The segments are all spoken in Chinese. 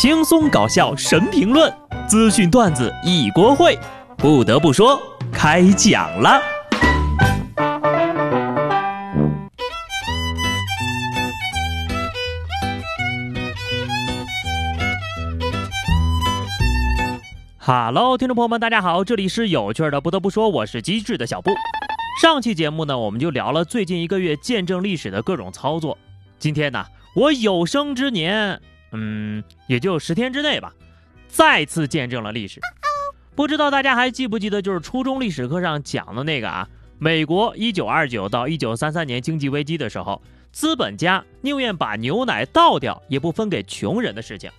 轻松搞笑神评论，资讯段子一锅烩。不得不说，开讲了。Hello，听众朋友们，大家好，这里是有趣的。不得不说，我是机智的小布。上期节目呢，我们就聊了最近一个月见证历史的各种操作。今天呢，我有生之年，嗯，也就十天之内吧，再次见证了历史。不知道大家还记不记得，就是初中历史课上讲的那个啊，美国一九二九到一九三三年经济危机的时候，资本家宁愿把牛奶倒掉，也不分给穷人的事情。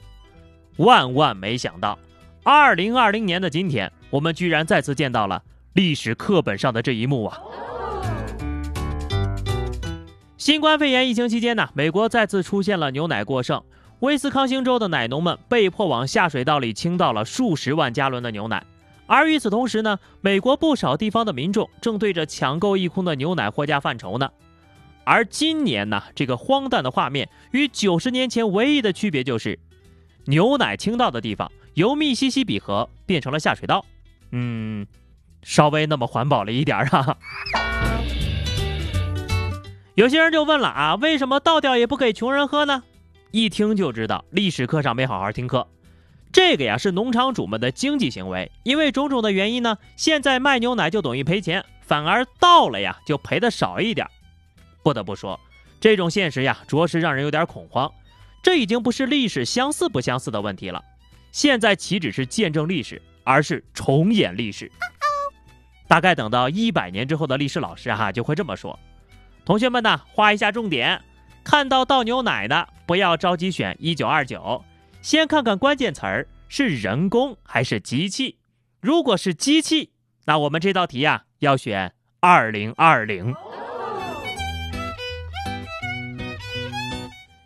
万万没想到。二零二零年的今天，我们居然再次见到了历史课本上的这一幕啊！新冠肺炎疫情期间呢，美国再次出现了牛奶过剩，威斯康星州的奶农们被迫往下水道里倾倒了数十万加仑的牛奶。而与此同时呢，美国不少地方的民众正对着抢购一空的牛奶货架犯愁呢。而今年呢，这个荒诞的画面与九十年前唯一的区别就是，牛奶倾倒的地方。由密西西比河变成了下水道，嗯，稍微那么环保了一点儿哈。有些人就问了啊，为什么倒掉也不给穷人喝呢？一听就知道历史课上没好好听课。这个呀是农场主们的经济行为，因为种种的原因呢，现在卖牛奶就等于赔钱，反而倒了呀就赔的少一点。不得不说，这种现实呀，着实让人有点恐慌。这已经不是历史相似不相似的问题了。现在岂止是见证历史，而是重演历史。大概等到一百年之后的历史老师哈就会这么说：“同学们呢，画一下重点，看到倒牛奶的不要着急选一九二九，先看看关键词儿是人工还是机器。如果是机器，那我们这道题呀要选二零二零。”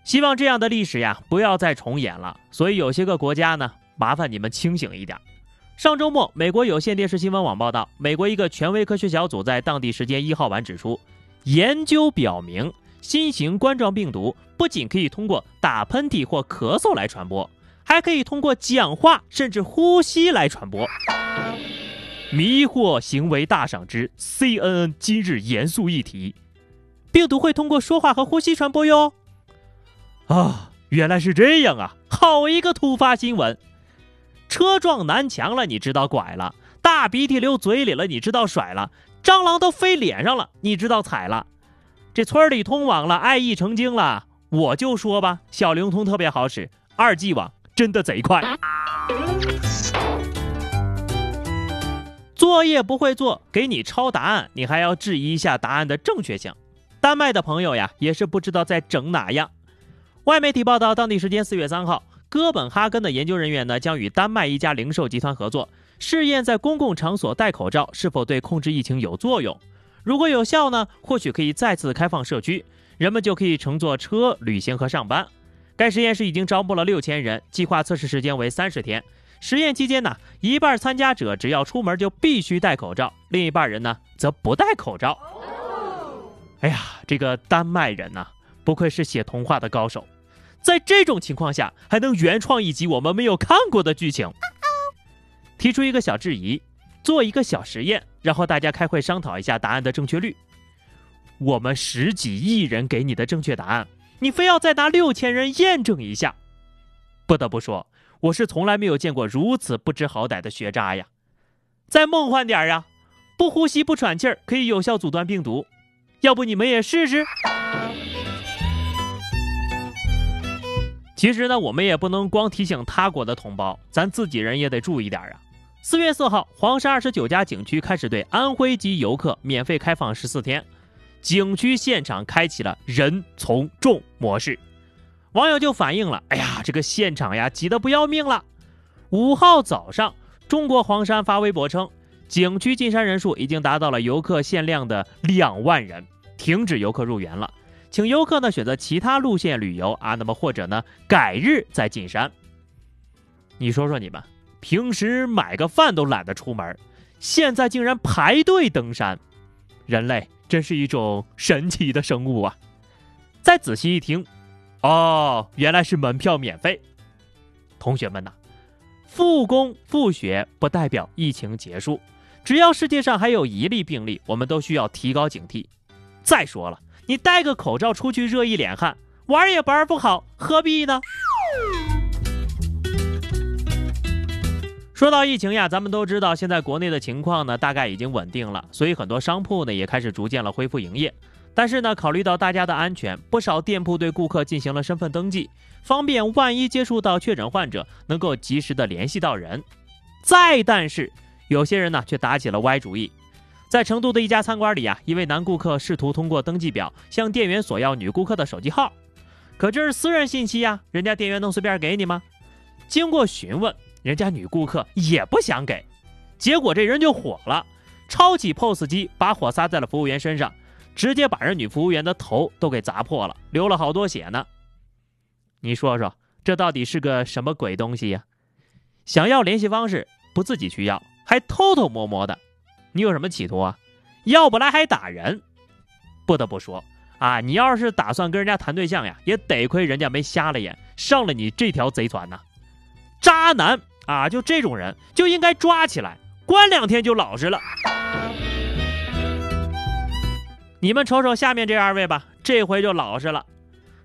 希望这样的历史呀不要再重演了。所以有些个国家呢，麻烦你们清醒一点。上周末，美国有线电视新闻网报道，美国一个权威科学小组在当地时间一号晚指出，研究表明，新型冠状病毒不仅可以通过打喷嚏或咳嗽来传播，还可以通过讲话甚至呼吸来传播。迷惑行为大赏之 CNN 今日严肃议题：病毒会通过说话和呼吸传播哟。啊，原来是这样啊！好一个突发新闻！车撞南墙了，你知道拐了；大鼻涕流嘴里了，你知道甩了；蟑螂都飞脸上了，你知道踩了。这村里通网了，爱意成精了。我就说吧，小灵通特别好使，二 G 网真的贼快。作业不会做，给你抄答案，你还要质疑一下答案的正确性。丹麦的朋友呀，也是不知道在整哪样。外媒体报道，当地时间四月三号，哥本哈根的研究人员呢将与丹麦一家零售集团合作，试验在公共场所戴口罩是否对控制疫情有作用。如果有效呢，或许可以再次开放社区，人们就可以乘坐车旅行和上班。该实验室已经招募了六千人，计划测试时间为三十天。实验期间呢，一半参加者只要出门就必须戴口罩，另一半人呢则不戴口罩。哎呀，这个丹麦人呐，不愧是写童话的高手。在这种情况下，还能原创一集我们没有看过的剧情？提出一个小质疑，做一个小实验，然后大家开会商讨一下答案的正确率。我们十几亿人给你的正确答案，你非要再拿六千人验证一下？不得不说，我是从来没有见过如此不知好歹的学渣呀！再梦幻点呀，不呼吸不喘气儿可以有效阻断病毒，要不你们也试试？其实呢，我们也不能光提醒他国的同胞，咱自己人也得注意点啊。四月四号，黄山二十九家景区开始对安徽籍游客免费开放十四天，景区现场开启了人从众模式，网友就反映了：哎呀，这个现场呀挤得不要命了。五号早上，中国黄山发微博称，景区进山人数已经达到了游客限量的两万人，停止游客入园了。请游客呢选择其他路线旅游啊，那么或者呢改日再进山。你说说你们，平时买个饭都懒得出门，现在竟然排队登山，人类真是一种神奇的生物啊！再仔细一听，哦，原来是门票免费。同学们呐，复工复学不代表疫情结束，只要世界上还有一例病例，我们都需要提高警惕。再说了，你戴个口罩出去热一脸汗，玩也玩不好，何必呢？说到疫情呀，咱们都知道，现在国内的情况呢，大概已经稳定了，所以很多商铺呢也开始逐渐了恢复营业。但是呢，考虑到大家的安全，不少店铺对顾客进行了身份登记，方便万一接触到确诊患者，能够及时的联系到人。再但是，有些人呢却打起了歪主意。在成都的一家餐馆里啊，一位男顾客试图通过登记表向店员索要女顾客的手机号，可这是私人信息呀，人家店员能随便给你吗？经过询问。人家女顾客也不想给，结果这人就火了，抄起 POS 机，把火撒在了服务员身上，直接把人女服务员的头都给砸破了，流了好多血呢。你说说，这到底是个什么鬼东西呀？想要联系方式不自己去要，还偷偷摸摸的，你有什么企图啊？要不来还打人？不得不说啊，你要是打算跟人家谈对象呀，也得亏人家没瞎了眼，上了你这条贼船呐，渣男！啊，就这种人就应该抓起来，关两天就老实了。你们瞅瞅下面这二位吧，这回就老实了。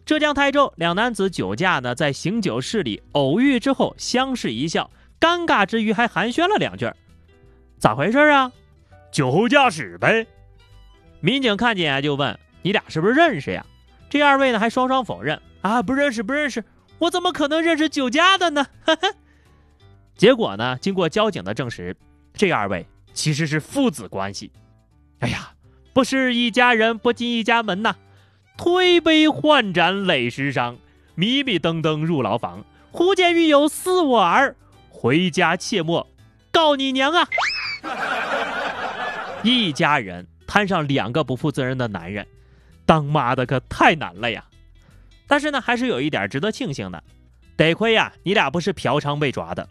浙江台州两男子酒驾呢，在醒酒室里偶遇之后相视一笑，尴尬之余还寒暄了两句。咋回事啊？酒后驾驶呗。民警看见就问：“你俩是不是认识呀？”这二位呢还双双否认：“啊，不认识，不认识，我怎么可能认识酒驾的呢？”哈哈。结果呢？经过交警的证实，这二位其实是父子关系。哎呀，不是一家人不进一家门呐！推杯换盏累十伤，迷迷瞪瞪入牢房。忽见狱友撕我儿，回家切莫告你娘啊！一家人摊上两个不负责任的男人，当妈的可太难了呀！但是呢，还是有一点值得庆幸的，得亏呀，你俩不是嫖娼被抓的。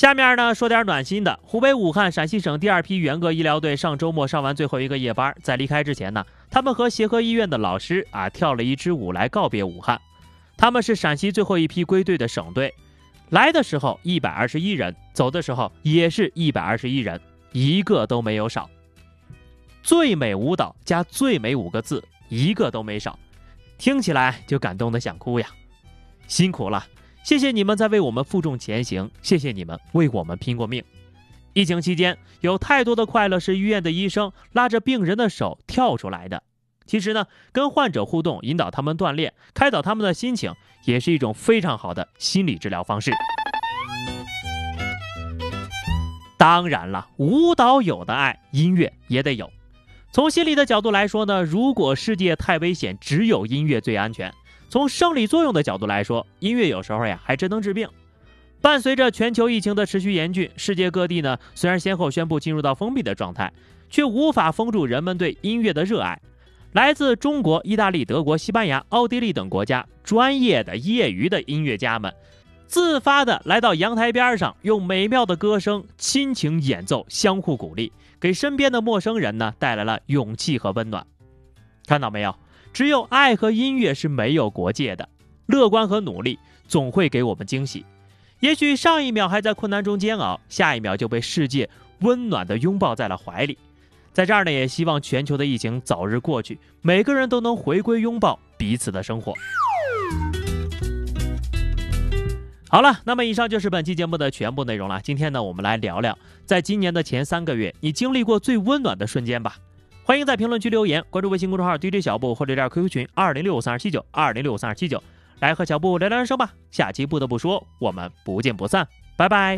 下面呢，说点暖心的。湖北武汉陕西省第二批援鄂医疗队上周末上完最后一个夜班，在离开之前呢，他们和协和医院的老师啊跳了一支舞来告别武汉。他们是陕西最后一批归队的省队，来的时候一百二十一人，走的时候也是一百二十一人，一个都没有少。最美舞蹈加最美五个字，一个都没少，听起来就感动的想哭呀！辛苦了。谢谢你们在为我们负重前行，谢谢你们为我们拼过命。疫情期间，有太多的快乐是医院的医生拉着病人的手跳出来的。其实呢，跟患者互动，引导他们锻炼，开导他们的心情，也是一种非常好的心理治疗方式。当然了，舞蹈有的爱，音乐也得有。从心理的角度来说呢，如果世界太危险，只有音乐最安全。从生理作用的角度来说，音乐有时候呀还真能治病。伴随着全球疫情的持续严峻，世界各地呢虽然先后宣布进入到封闭的状态，却无法封住人们对音乐的热爱。来自中国、意大利、德国、西班牙、奥地利等国家专业的、业余的音乐家们，自发的来到阳台边上，用美妙的歌声、亲情演奏，相互鼓励，给身边的陌生人呢带来了勇气和温暖。看到没有？只有爱和音乐是没有国界的，乐观和努力总会给我们惊喜。也许上一秒还在困难中煎熬，下一秒就被世界温暖的拥抱在了怀里。在这儿呢，也希望全球的疫情早日过去，每个人都能回归拥抱彼此的生活。好了，那么以上就是本期节目的全部内容了。今天呢，我们来聊聊，在今年的前三个月，你经历过最温暖的瞬间吧。欢迎在评论区留言，关注微信公众号 DJ 小布或者加 QQ 群二零六五三二七九二零六五三二七九，来和小布聊聊人生吧。下期不得不说，我们不见不散，拜拜。